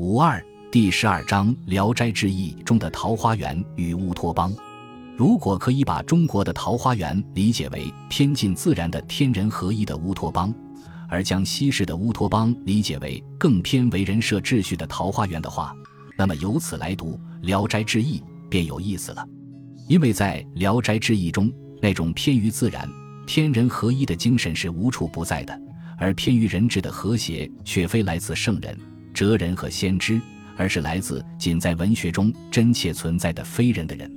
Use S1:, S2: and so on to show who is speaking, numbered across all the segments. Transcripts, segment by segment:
S1: 五二第十二章《聊斋志异》中的桃花源与乌托邦。如果可以把中国的桃花源理解为偏近自然的天人合一的乌托邦，而将西式的乌托邦理解为更偏为人设秩序的桃花源的话，那么由此来读《聊斋志异》便有意思了。因为在《聊斋志异》中，那种偏于自然、天人合一的精神是无处不在的，而偏于人治的和谐却非来自圣人。哲人和先知，而是来自仅在文学中真切存在的非人的人。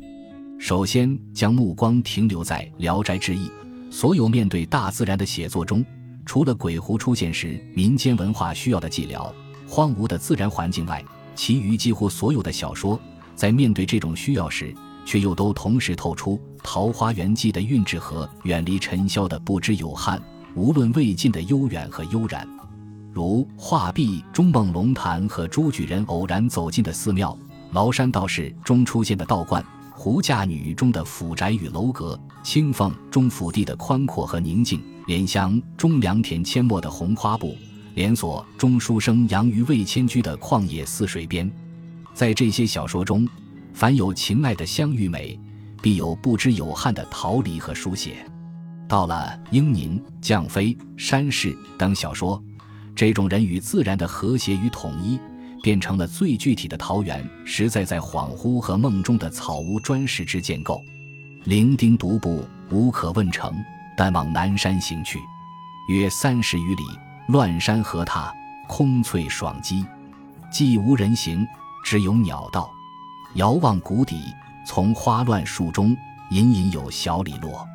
S1: 首先，将目光停留在《聊斋志异》，所有面对大自然的写作中，除了鬼狐出现时民间文化需要的寂寥、荒芜的自然环境外，其余几乎所有的小说，在面对这种需要时，却又都同时透出《桃花源记》的韵致和远离尘嚣的不知有汉、无论魏晋的悠远和悠然。如画壁中梦龙潭和朱举人偶然走进的寺庙，崂山道士中出现的道观，胡嫁女中的府宅与楼阁，青凤中府地的宽阔和宁静，莲香中良田阡陌的红花布，连锁中书生杨于魏迁居的旷野泗水边。在这些小说中，凡有情爱的香玉美，必有不知有汉的逃离和书写。到了英宁、绛妃、山氏等小说。这种人与自然的和谐与统一，变成了最具体的桃源，实在在恍惚和梦中的草屋砖石之建构。伶仃独步，无可问城，但往南山行去，约三十余里。乱山河踏，空翠爽肌，既无人行，只有鸟道。遥望谷底，从花乱树中，隐隐有小李落。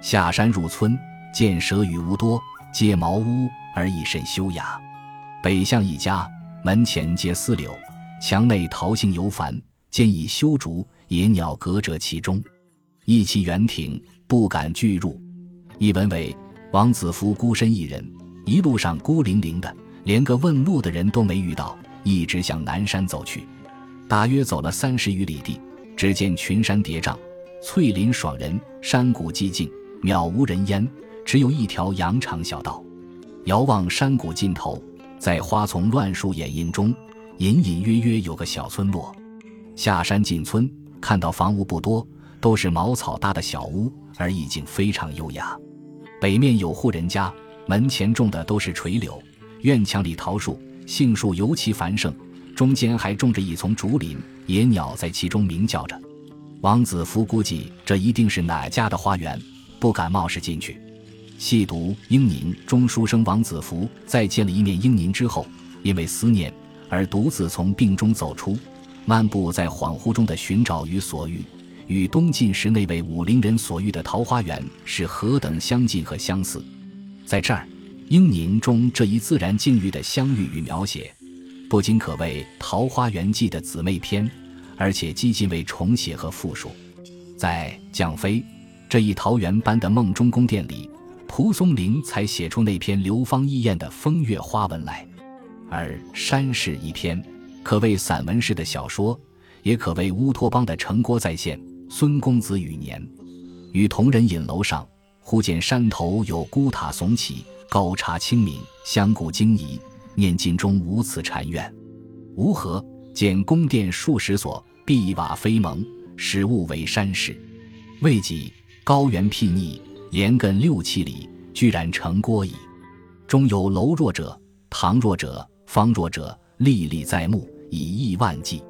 S1: 下山入村，见蛇与无多，皆茅屋。而一甚修雅。北向一家，门前皆丝柳，墙内桃杏犹繁，兼以修竹、野鸟隔折其中。意其园亭，不敢拒入。一文为王子服孤身一人，一路上孤零零的，连个问路的人都没遇到，一直向南山走去。大约走了三十余里地，只见群山叠嶂，翠林爽人，山谷寂静，渺无人烟，只有一条羊肠小道。遥望山谷尽头，在花丛乱树掩映中，隐隐约约有个小村落。下山进村，看到房屋不多，都是茅草搭的小屋，而意境非常优雅。北面有户人家，门前种的都是垂柳，院墙里桃树、杏树尤其繁盛，中间还种着一丛竹林，野鸟在其中鸣叫着。王子夫估计这一定是哪家的花园，不敢冒失进去。细读英宁中书生王子服在见了一面英宁之后，因为思念而独自从病中走出，漫步在恍惚中的寻找与所遇，与东晋时那位武陵人所遇的桃花源是何等相近和相似。在这儿，英宁中这一自然境遇的相遇与描写，不仅可谓《桃花源记》的姊妹篇，而且几近为重写和复述。在蒋飞这一桃源般的梦中宫殿里。蒲松龄才写出那篇流芳一艳的风月花纹来，而山势一篇，可谓散文式的小说，也可谓乌托邦的成果再现。孙公子与年，与同人饮楼上，忽见山头有孤塔耸起，高茶清明，相顾惊疑，念尽中无此禅院。吴何见宫殿数十所，碧瓦飞蒙，始悟为山势。未几，高原睥睨。连亘六七里，居然成郭矣。中有楼若者、堂若者、方若者，历历在目，以亿万计。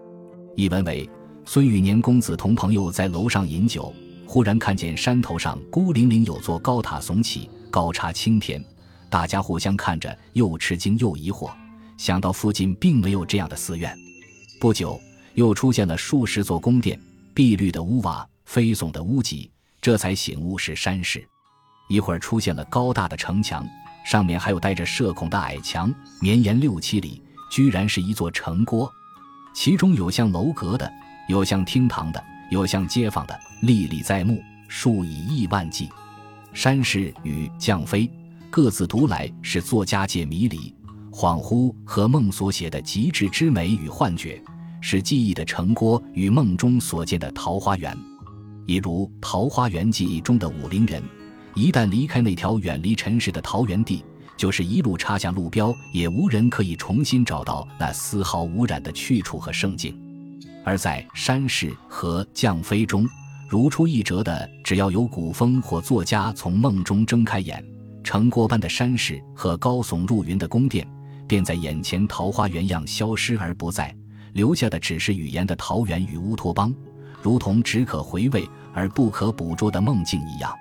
S1: 一文为孙宇年公子同朋友在楼上饮酒，忽然看见山头上孤零零有座高塔耸起，高插青天。大家互相看着，又吃惊又疑惑，想到附近并没有这样的寺院。不久，又出现了数十座宫殿，碧绿的屋瓦，飞耸的屋脊。这才醒悟是山势，一会儿出现了高大的城墙，上面还有带着射孔的矮墙，绵延六七里，居然是一座城郭。其中有像楼阁的，有像厅堂的，有像街坊的，历历在目，数以亿万计。山势与绛妃各自读来是作家界迷离、恍惚和梦所写的极致之美与幻觉，是记忆的城郭与梦中所见的桃花源。比如《桃花源记》中的武陵人，一旦离开那条远离尘世的桃源地，就是一路插向路标，也无人可以重新找到那丝毫无染的去处和胜境。而在山势和降飞中，如出一辙的，只要有古风或作家从梦中睁开眼，城郭般的山势和高耸入云的宫殿，便在眼前桃花源样消失而不在，留下的只是语言的桃源与乌托邦，如同只可回味而不可捕捉的梦境一样。